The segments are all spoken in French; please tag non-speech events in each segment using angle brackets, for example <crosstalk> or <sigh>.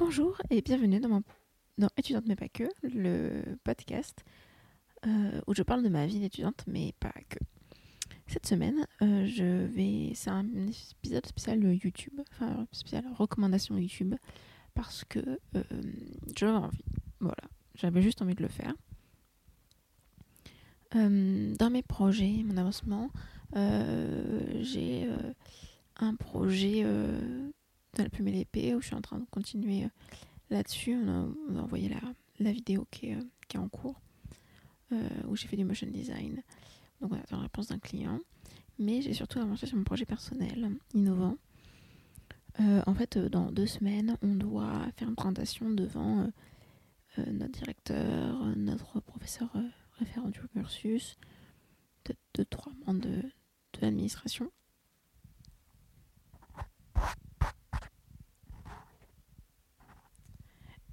Bonjour et bienvenue dans, mon, Étudiante mais pas que, le podcast euh, où je parle de ma vie d'étudiante mais pas que. Cette semaine, euh, je vais. C'est un épisode spécial YouTube, enfin spécial recommandation YouTube, parce que euh, j'avais envie. Voilà, j'avais juste envie de le faire. Euh, dans mes projets, mon avancement, j'ai un projet dans la plume et l'épée où je suis en train de continuer là-dessus. On, a envoyé la, vidéo qui est, est en cours, où j'ai fait du motion design. Donc on attend la réponse d'un client. Mais j'ai surtout avancé sur mon projet personnel, innovant. Euh, en fait, euh, dans deux semaines, on doit faire une présentation devant euh, notre directeur, notre professeur référent du cursus, deux, trois membres de, de l'administration.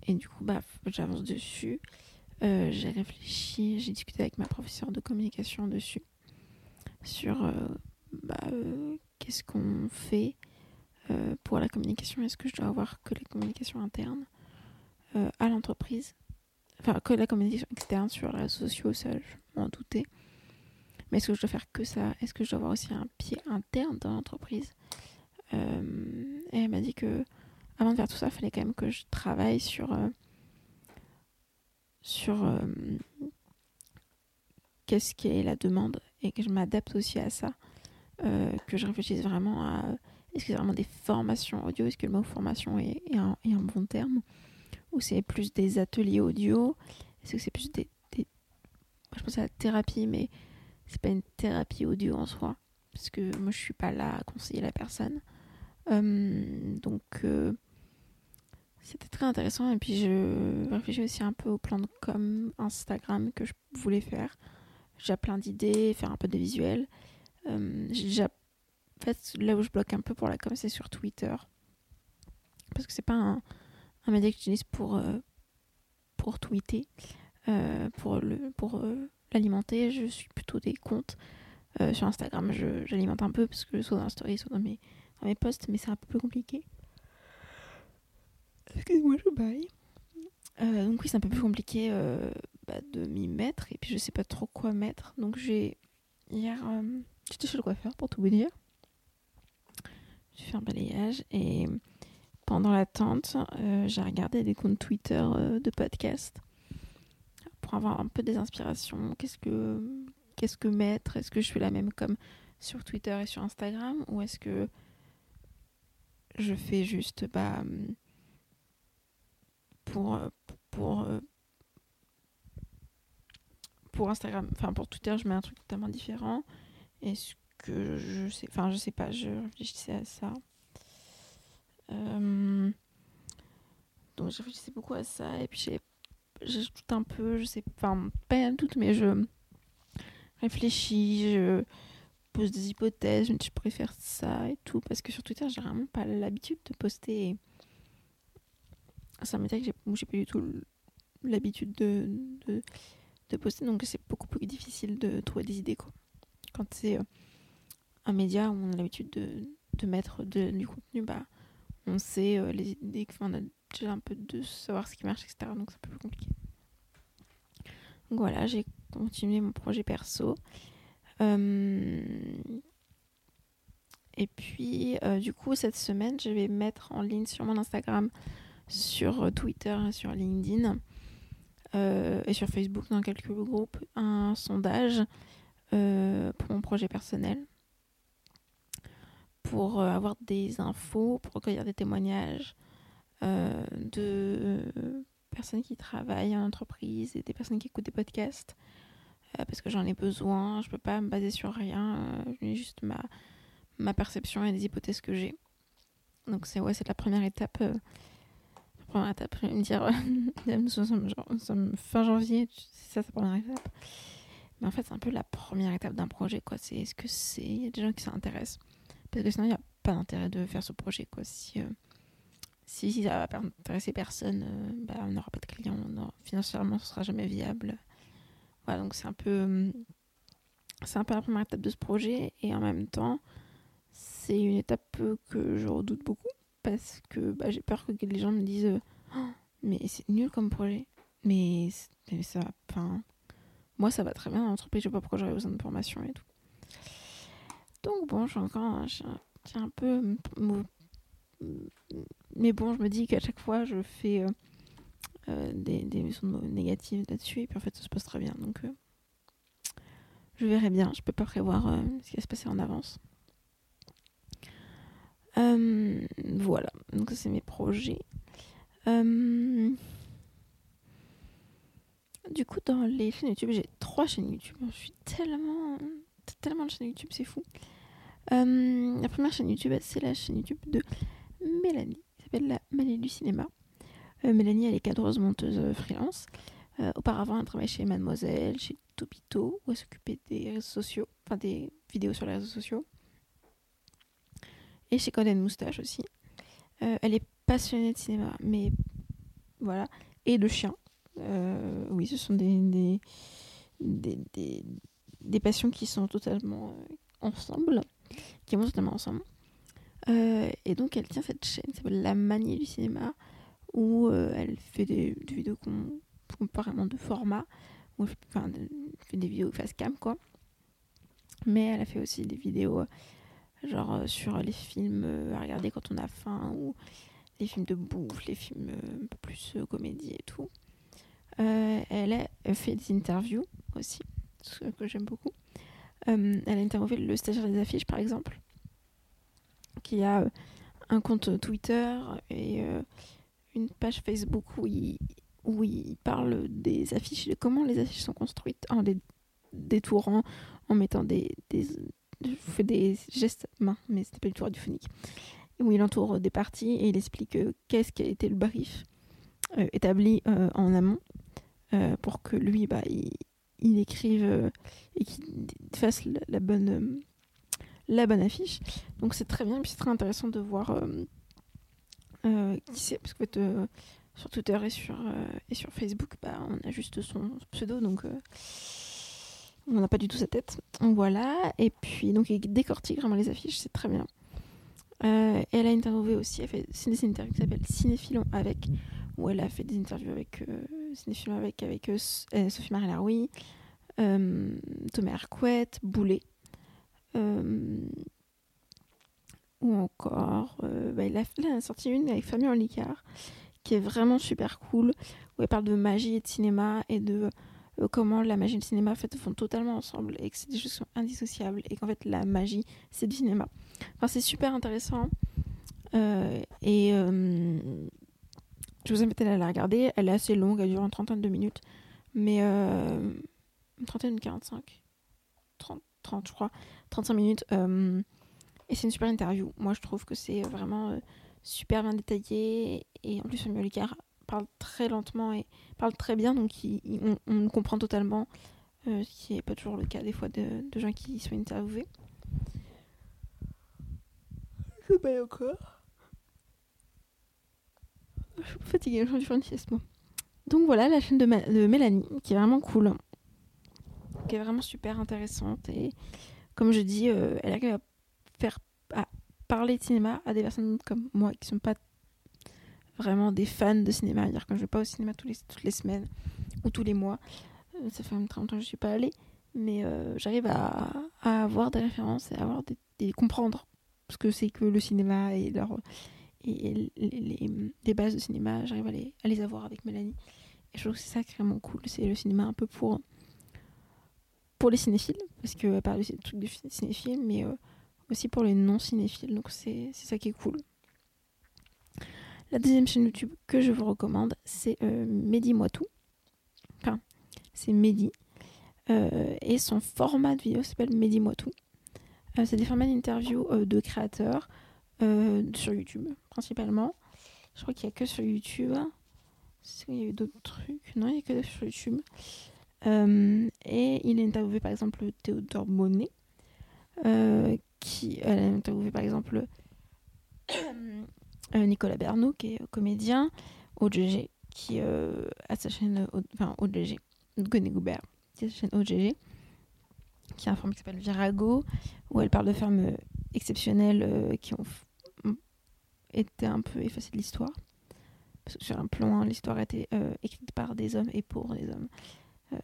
Et du coup, bah, j'avance dessus. Euh, j'ai réfléchi, j'ai discuté avec ma professeure de communication dessus, sur euh, bah, euh, qu'est-ce qu'on fait pour la communication. Est-ce que je dois avoir que les communications internes à l'entreprise? Enfin, que la communication externe sur les réseaux sociaux, ça, je m'en doutais. Mais est-ce que je dois faire que ça? Est-ce que je dois avoir aussi un pied interne dans l'entreprise? Et elle m'a dit que avant de faire tout ça, il fallait quand même que je travaille sur sur euh, qu'est-ce qui est la demande et que je m'adapte aussi à ça, euh, que je réfléchisse vraiment à est-ce que c'est vraiment des formations audio, est-ce que le mot formation est, un, bon terme, ou c'est plus des ateliers audio, est-ce que c'est plus des, je pense à la thérapie, mais c'est pas une thérapie audio en soi, parce que moi je suis pas là à conseiller la personne. Euh, donc c'était très intéressant et puis je réfléchis aussi un peu au plan de com Instagram que je voulais faire. J'ai plein d'idées, faire un peu de visuels. Euh, en fait, là où je bloque un peu pour la com, c'est sur Twitter. Parce que c'est pas un, un média que j'utilise pour, euh, pour tweeter, euh, pour pour l'alimenter. Je suis plutôt des comptes. sur Instagram, j'alimente un peu parce que soit dans la story, soit dans mes, dans mes posts, mais c'est un peu plus compliqué. Excusez-moi, je baille. Euh, donc oui, c'est un peu plus compliqué euh, bah, de m'y mettre et puis je sais pas trop quoi mettre. Donc j'ai hier, euh, j'étais chez le coiffeur pour tout vous dire. J'ai fait un balayage et pendant l'attente, j'ai regardé des comptes Twitter de podcast pour avoir un peu des inspirations. Qu'est-ce que qu'est-ce que mettre? Est-ce que je fais la même comme sur Twitter et sur Instagram? Ou est-ce que je fais juste bah pour, euh, pour, euh, pour Instagram, enfin pour Twitter, je mets un truc totalement différent. Est-ce que je sais, enfin je sais pas, je réfléchissais à ça. Euh, donc je réfléchissais beaucoup à ça et puis j'ai tout un peu, je sais, enfin pas tout, mais je réfléchis, je pose des hypothèses, je préfère ça et tout parce que sur Twitter j'ai vraiment pas l'habitude de poster c'est un média que j'ai pas du tout l'habitude de, de, poster, donc c'est beaucoup plus difficile de trouver des idées. Quoi. Quand c'est euh, un média où on a l'habitude de, de mettre du contenu, bah, on sait euh, les idées, on a déjà un peu de savoir ce qui marche, etc. Donc c'est un peu plus compliqué. Donc voilà, j'ai continué mon projet perso. Euh, et puis, du coup, cette semaine, je vais mettre en ligne sur mon Instagram sur Twitter et sur LinkedIn euh, et sur Facebook dans quelques groupes un sondage euh, pour mon projet personnel pour euh, avoir des infos, pour recueillir des témoignages de personnes qui travaillent en entreprise et des personnes qui écoutent des podcasts parce que j'en ai besoin, je peux pas me baser sur rien, j'ai juste ma, ma perception et les hypothèses que j'ai. Donc c'est ouais, c'est la première étape première étape, me dire, <laughs> nous sommes, fin janvier, c'est ça sa première étape. Mais en fait, c'est un peu la première étape d'un projet, quoi. C'est est-ce que c'est, il y a des gens qui s'intéressent, parce que sinon il n'y a pas d'intérêt de faire ce projet, quoi. Si, euh, si, si, ça va intéresser personne, euh, bah, on n'aura pas de clients, financièrement, ce sera jamais viable. Voilà, donc c'est un peu, euh, c'est un peu la première étape de ce projet, et en même temps, c'est une étape que je redoute beaucoup parce que bah, j'ai peur que les gens me disent euh, mais c'est nul comme projet. Mais, ça. Enfin, moi, ça va très bien dans l'entreprise. Je sais pas pourquoi j'aurais besoin de formation et tout. Donc, bon, j'ai encore. J'ai un peu. Mais bon, je me dis qu'à chaque fois, je fais euh, euh, des, des négatives là-dessus. Et puis en fait, ça se passe très bien. Donc, euh, je verrai bien. Je peux pas prévoir ce qui va se passer en avance. Voilà. Donc, c'est mes projets. Du coup, dans les chaînes YouTube, j'ai trois chaînes YouTube. Je suis tellement, tellement de chaînes YouTube, c'est fou. la première chaîne YouTube, c'est la chaîne YouTube de Mélanie, qui s'appelle la Manie du cinéma. Euh, Mélanie, elle est cadreuse monteuse euh, freelance. Euh, auparavant, elle travaillait chez Mademoiselle, chez Topito, où elle s'occupait des réseaux sociaux, enfin des vidéos sur les réseaux sociaux. Et chez Conan Moustache aussi. Elle est passionnée de cinéma, mais voilà, et de chiens. oui, ce sont des des, des, des, passions qui sont totalement ensemble, qui vont totalement ensemble. Euh, et donc elle tient cette chaîne qui s'appelle La Manie du cinéma, où euh, elle fait des, vidéos comparément de format, où elle fait, des vidéos face cam quoi. Mais elle a fait aussi des vidéos euh, genre sur les films à regarder quand on a faim, ou les films de bouffe, les films un peu plus comédie et tout. elle a fait des interviews aussi, ce que j'aime beaucoup. elle a interviewé le stagiaire des affiches par exemple qui a euh, un compte Twitter et euh, une page Facebook où il, où il parle des affiches, de comment les affiches sont construites en les détourant, en mettant des je fais des gestes mains, mais c'était pas du tout radiophonique. Où il entoure des parties et il explique euh, qu'est-ce qui a été le brief établi en amont pour que lui, bah, il, écrive et qu'il fasse la bonne la bonne affiche. Donc c'est très bien, puis c'est très intéressant de voir euh, euh, qui c'est, parce que euh, sur Twitter et sur, et sur Facebook, bah, on a juste son pseudo, donc on n'a pas du tout sa tête. Voilà, et puis donc il décortique vraiment les affiches, c'est très bien. elle a interviewé aussi, elle fait des interviews qui s'appelle Cinéphilon avec, où elle a fait des interviews avec Cinéphilon avec, avec Sophie Marie Laroui, Thomas Arquette, Boulet. Euh, ou encore, euh, bah, il, a, sorti une avec Famille en Licard, qui est vraiment super cool, où elle parle de magie et de cinéma et de euh, comment la magie et le cinéma en fait, font totalement ensemble et que c'est des choses qui sont indissociables et qu'en fait la magie c'est du cinéma. Enfin, c'est super intéressant et je vous invite à la regarder. Elle est assez longue, elle dure une trentaine de minutes, mais une trentaine de 45, 30, 30 je crois. 35 minutes. Euh, et c'est une super interview. Moi, je trouve que c'est vraiment euh, super bien détaillé. Et, en plus, Samuel Licard parle très lentement et parle très bien. Donc, on, comprend totalement. Euh, ce qui n'est pas toujours le cas des fois de, gens qui sont interviewés. Je vais encore. Je suis fatiguée, je faire une sieste, Donc voilà la chaîne de, de, Mélanie, qui est vraiment cool. Qui est vraiment super intéressante. Et comme je dis, euh, elle arrive à faire à parler de cinéma à des personnes comme moi qui sont pas vraiment des fans de cinéma. C'est-à-dire quand je vais pas au cinéma tous les, toutes les semaines ou tous les mois, euh, ça fait même très longtemps que je suis pas allée, mais euh, j'arrive à, avoir des références et à avoir des, comprendre ce que c'est que le cinéma et leur et, les, bases de cinéma. J'arrive à les, à les avoir avec Mélanie. Et je trouve que c'est ça qui est vraiment cool. C'est le cinéma un peu pour pour les cinéphiles, parce qu'elle parle aussi de trucs de cinéphiles, mais euh, aussi pour les non-cinéphiles, donc c'est ça qui est cool. La deuxième chaîne YouTube que je vous recommande, c'est euh, Mehdi Moitou. Enfin, c'est Mehdi. Euh, et son format de vidéo s'appelle Mehdi Moitou. Euh, c'est des formats d'interview de créateurs sur YouTube, principalement. Je crois qu'il n'y a que sur YouTube. Il y a eu d'autres trucs? Non, il n'y a que sur YouTube. Euh, et il a interviewé par exemple Théodore Monet, euh, qui a interviewé par exemple euh, Nicolas Bernot, qui est comédien, OGG, qui a sa chaîne, enfin OGG, Goné Goubert, qui a sa chaîne OGG, qui a un format qui s'appelle Virago, où elle parle de femmes exceptionnelles qui ont été un peu effacées de l'histoire. parce que c'est un plan, l'histoire a été écrite par des hommes et pour des hommes.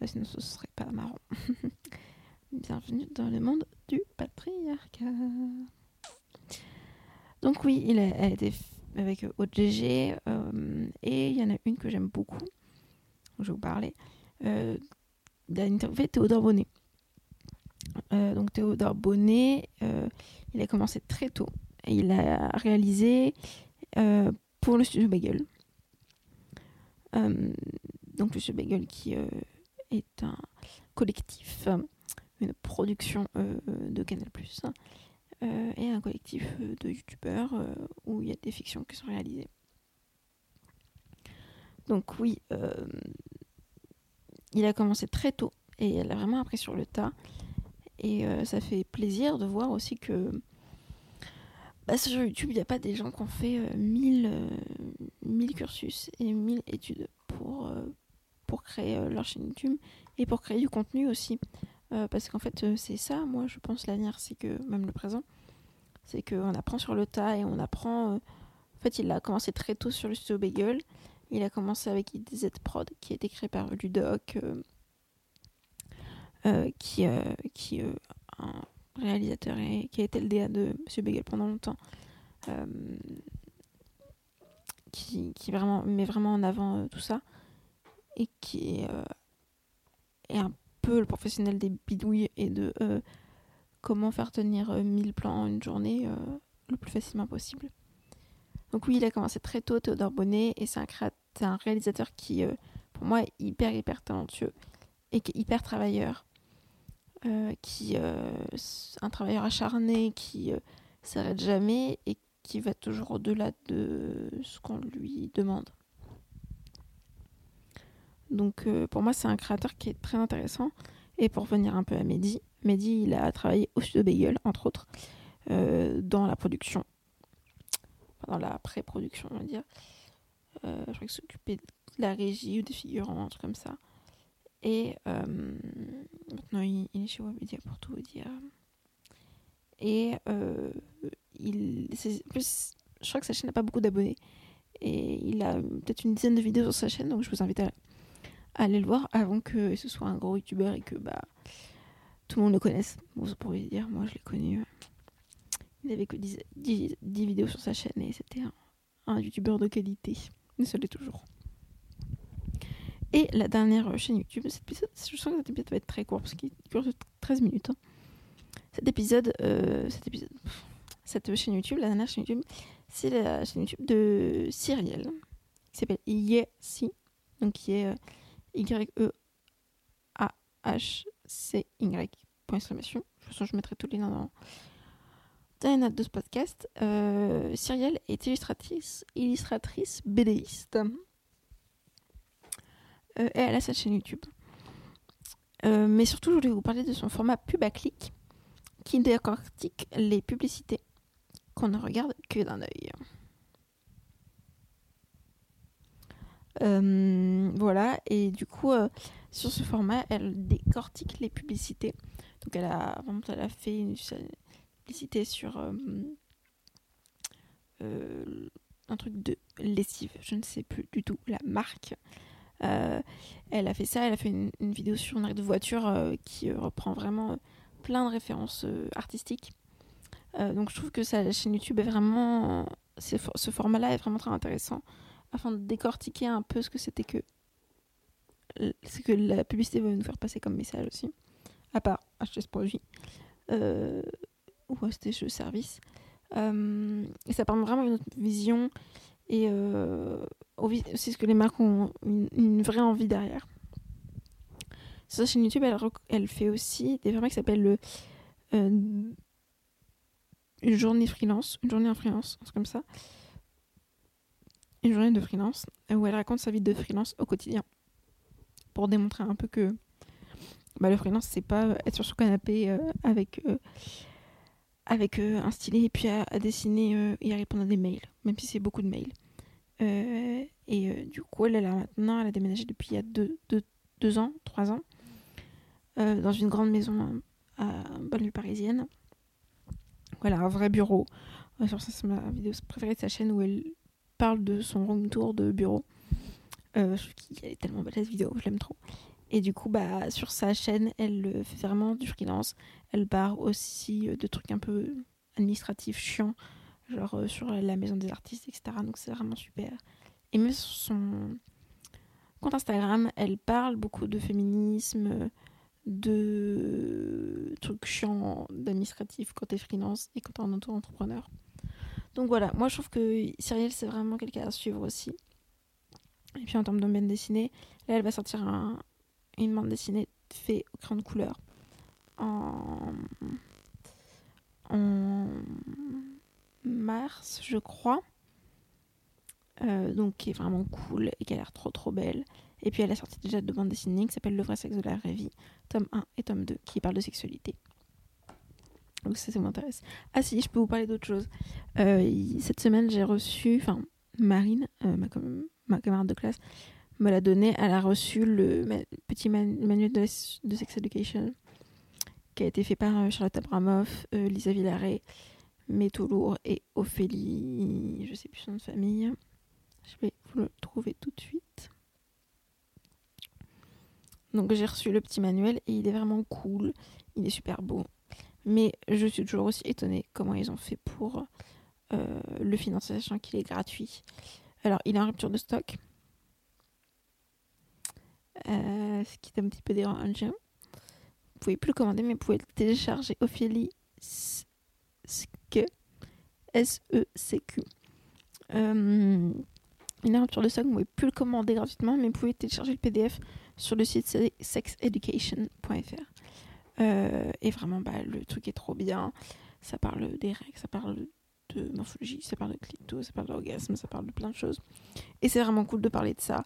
sinon ce serait pas marrant. <laughs> Bienvenue dans le monde du patriarcat. Donc oui, il a, a été avec OGG et il y en a une que j'aime beaucoup. Je vais vous parler. Euh, interviewé Théodore Bonnet. Euh, donc Théodore Bonnet, euh, il a commencé très tôt et il a réalisé euh, pour le studio Bagel. donc le studio Bagel qui est un collectif, une production de Canal+, et un collectif de youtubeurs où il y a des fictions qui sont réalisées. Donc oui, il a commencé très tôt et elle a vraiment appris sur le tas. Et euh, ça fait plaisir de voir aussi que bah, sur YouTube, il n'y a pas des gens qui ont fait 1000, euh, cursus et 1000 études pour, euh, pour créer leur chaîne YouTube et pour créer du contenu aussi. parce qu'en fait, c'est ça, moi, je pense, l'avenir, c'est que, même le présent, c'est qu'on apprend sur le tas et on apprend. en fait, il a commencé très tôt sur le studio Bagel. Il a commencé avec IDZ Prod, qui a été créé par Ludoc, euh, euh, qui, euh, qui un réalisateur et qui a été le DA de Monsieur Begel pendant longtemps. qui, qui vraiment met vraiment en avant tout ça et qui est, un peu le professionnel des bidouilles et de comment faire tenir 1000 plans en une journée le plus facilement possible. Donc oui, il a commencé très tôt, Théodore Bonnet, et c'est un, réalisateur qui, euh, pour moi, est hyper, hyper talentueux et qui est hyper travailleur. Euh, qui euh, un travailleur acharné qui s'arrête jamais et qui va toujours au-delà de ce qu'on lui demande. Donc pour moi c'est un créateur qui est très intéressant. Et pour venir un peu à Mehdi, Mehdi il a travaillé au Studio Bagel entre autres dans la production dans la pré-production, on va dire. Euh, je crois qu'il s'occupait de la régie ou des figurants, un truc comme ça. Et euh, maintenant, il, est chez Webedia pour tout vous dire. Et euh, il, plus, je crois que sa chaîne n'a pas beaucoup d'abonnés. Et il a peut-être une dizaine de vidéos sur sa chaîne, donc je vous invite à, aller le voir avant que ce soit un gros youtubeur et que bah, tout le monde le connaisse. Bon, ça dire, moi je l'ai connu il avait que 10, vidéos sur sa chaîne et c'était un, youtubeur de qualité. Mais ça l'est toujours. Et la dernière chaîne YouTube, cet épisode, je sens que cet épisode va être très court parce qu'il dure 13 minutes. Hein. Cet épisode, euh, cet épisode, cette chaîne YouTube, la dernière chaîne YouTube, c'est la chaîne YouTube de Cyriel qui s'appelle Yesi, donc qui est euh, Y-E-A-H-C-Y. Point exclamation. De toute façon, je mettrai tous les liens dans, dans note de ce podcast, euh, Cyrielle est illustratrice, illustratrice BDiste. Euh, et elle a sa chaîne YouTube. Euh, mais surtout, je voulais vous parler de son format pub à clic qui décortique les publicités qu'on ne regarde que d'un œil. Euh, voilà, et du coup, sur ce format, elle décortique les publicités. Donc, elle a, elle a fait une, publicité sur euh, euh, un truc de lessive, je ne sais plus du tout la marque. Euh, elle a fait ça, elle a fait une, vidéo sur une arrêt de voiture qui reprend vraiment plein de références artistiques. donc je trouve que sa chaîne YouTube est vraiment. Ce format-là est vraiment très intéressant afin de décortiquer un peu ce que c'était que. Ce que la publicité veut nous faire passer comme message aussi. À part acheter ce produit. Ou acheter ce service. Euh, et ça permet vraiment une autre vision et euh, aussi ce que les marques ont une, vraie envie derrière. Sur sa chaîne YouTube, elle, fait aussi des formats qui s'appellent le euh, une journée freelance, une journée en freelance, c'est comme ça. Une journée de freelance où elle raconte sa vie de freelance au quotidien pour démontrer un peu que bah, le freelance c'est pas être sur son canapé avec avec euh, un stylet et puis à, dessiner euh, et à répondre à des mails, même si c'est beaucoup de mails. Euh, et du coup, elle, a maintenant, elle a déménagé depuis il y a deux, deux, ans, trois ans, dans une grande maison à banlieue parisienne. Voilà, un vrai bureau. c'est ma vidéo préférée de sa chaîne où elle parle de son room tour de bureau. Euh, je trouve qu'elle est tellement belle cette vidéo, je l'aime trop. Et du coup, bah, sur sa chaîne, elle fait vraiment du freelance. Elle part aussi de trucs un peu administratifs, chiants, genre sur la maison des artistes, etc. Donc c'est vraiment super. Et même sur son compte Instagram, elle parle beaucoup de féminisme, de trucs chiants d'administratif quand t'es freelance et quand t'es un auto-entrepreneur. Donc voilà, moi je trouve que Cyrielle c'est vraiment quelqu'un à suivre aussi. Et puis en termes de bande dessinée, là elle va sortir un, une bande dessinée faite au crayon de couleur en, en mars je crois. Euh, donc qui est vraiment cool et qui a l'air trop trop belle. Et puis elle a sorti déjà deux bandes dessinées qui s'appellent Le vrai sexe de la vraie tome 1 et tome 2, qui parlent de sexualité. Donc ça, ça m'intéresse. Ah si, je peux vous parler d'autre chose. Euh, cette semaine, j'ai reçu, enfin, Marine, euh, ma, ma, camarade de classe, me l'a donné. Elle a reçu le petit manuel de, Sex Education qui a été fait par Charlotte Abramoff, Lisa Villaret, Métolour et Ophélie, je sais plus son nom de famille. Je vais vous le trouver tout de suite. Donc j'ai reçu le petit manuel et il est vraiment cool. Il est super beau. Mais je suis toujours aussi étonnée comment ils ont fait pour euh, le financer, sachant qu'il est gratuit. Alors il est en rupture de stock. Euh, ce qui est un petit peu dérangeant. Vous pouvez plus le commander, mais vous pouvez le télécharger Ophélie S-E-C-Q. Euh, il est en rupture de stock, vous pouvez plus le commander gratuitement, mais vous pouvez télécharger le PDF sur le site sexeducation.fr. Euh, et vraiment, bah, le truc est trop bien. Ça parle des règles, ça parle de morphologie, ça parle de clito, ça parle d'orgasme, ça parle de plein de choses. Et c'est vraiment cool de parler de ça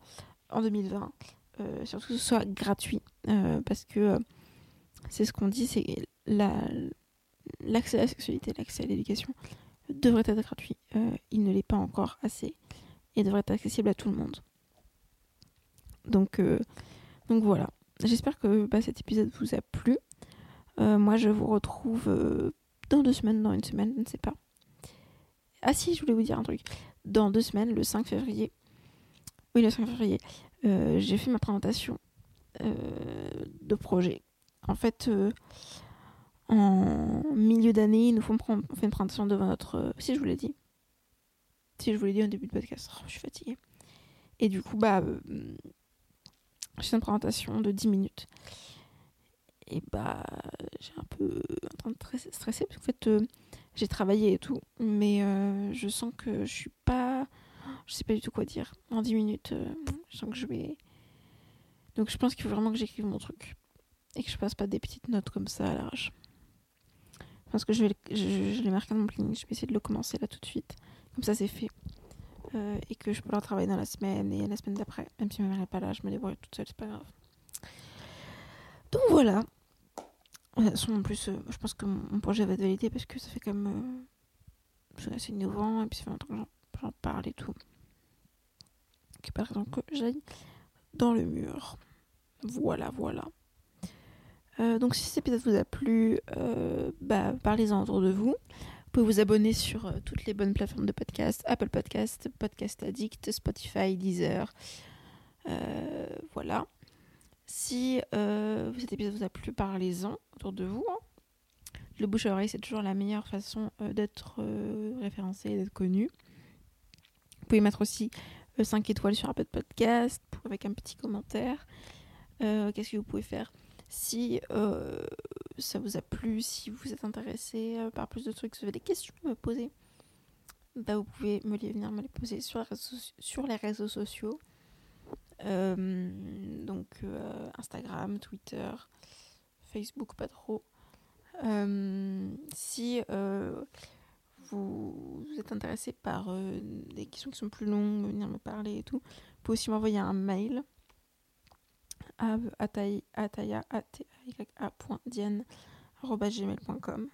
en 2020. Euh, surtout que ce soit gratuit. Euh, parce que c'est ce qu'on dit, c'est l'accès à la sexualité, l'accès à l'éducation devrait être gratuit. il ne l'est pas encore assez et devrait être accessible à tout le monde. Donc voilà. J'espère que bah, cet épisode vous a plu. Euh, moi, je vous retrouve euh, dans deux semaines, dans une semaine, je ne sais pas. Ah si, je voulais vous dire un truc. Dans deux semaines, le 5 février. Oui, le 5 février. j'ai fait ma présentation de projet. En fait, en milieu d'année, nous font on fait une présentation devant notre. si je vous l'ai dit. Si je vous l'ai dit au début de podcast, oh, je suis fatiguée. Et du coup, bah, euh, j'ai une présentation de 10 minutes. Et bah, j'ai un peu en train de stresser parce qu'en fait, euh, j'ai travaillé et tout, mais euh, je sens que je suis pas. Je sais pas du tout quoi dire. En 10 minutes, je sens que je vais. Donc, je pense qu'il faut vraiment que j'écrive mon truc. Et que je passe pas des petites notes comme ça à l'arrache. Parce que je vais je, je l'ai marqué dans mon planning, je vais essayer de le commencer là tout de suite comme ça c'est fait. Euh, et que je peux leur travailler dans la semaine et la semaine d'après. Même si ma mère n'est pas là, je me débrouille toute seule, c'est pas grave. Donc voilà. En plus, euh, je pense que mon projet va être validé parce que ça fait comme. Euh, c'est assez innovant et puis ça fait longtemps que j'en parle et tout. Donc, par exemple, que j'aille dans le mur. Voilà, voilà. donc si cet épisode vous a plu, bah, parlez-en autour de vous. Vous abonner sur euh, toutes les bonnes plateformes de podcast, Apple Podcast, Podcast Addict, Spotify, Deezer. Euh, voilà. Si euh, cet épisode vous a plu, parlez-en autour de vous. Hein. Le bouche à oreille, c'est toujours la meilleure façon d'être référencé et d'être connu. Vous pouvez mettre aussi 5 étoiles sur Apple Podcast avec un petit commentaire. Qu'est-ce que vous pouvez faire? Si ça vous a plu, si vous êtes intéressé euh, par plus de trucs, si vous avez des questions à me poser, bah, vous pouvez me les venir me les poser sur les réseaux, sur les réseaux sociaux. Euh, donc Instagram, Twitter, Facebook, pas trop. si vous, êtes intéressé par des questions qui sont plus longues, venir me parler et tout, vous pouvez aussi m'envoyer un mail ataya.diane.gmail.com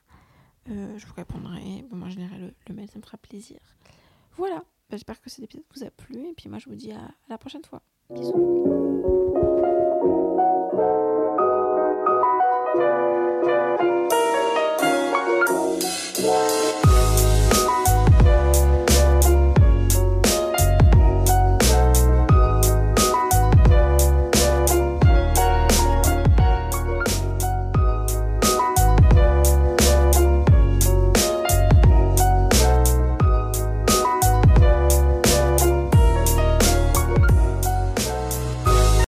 euh, je vous répondrai. moi, je lirai le, mail, ça me fera plaisir. Voilà. Bah, j'espère que cet épisode vous a plu. Et puis, moi, je vous dis à la prochaine fois. Bisous.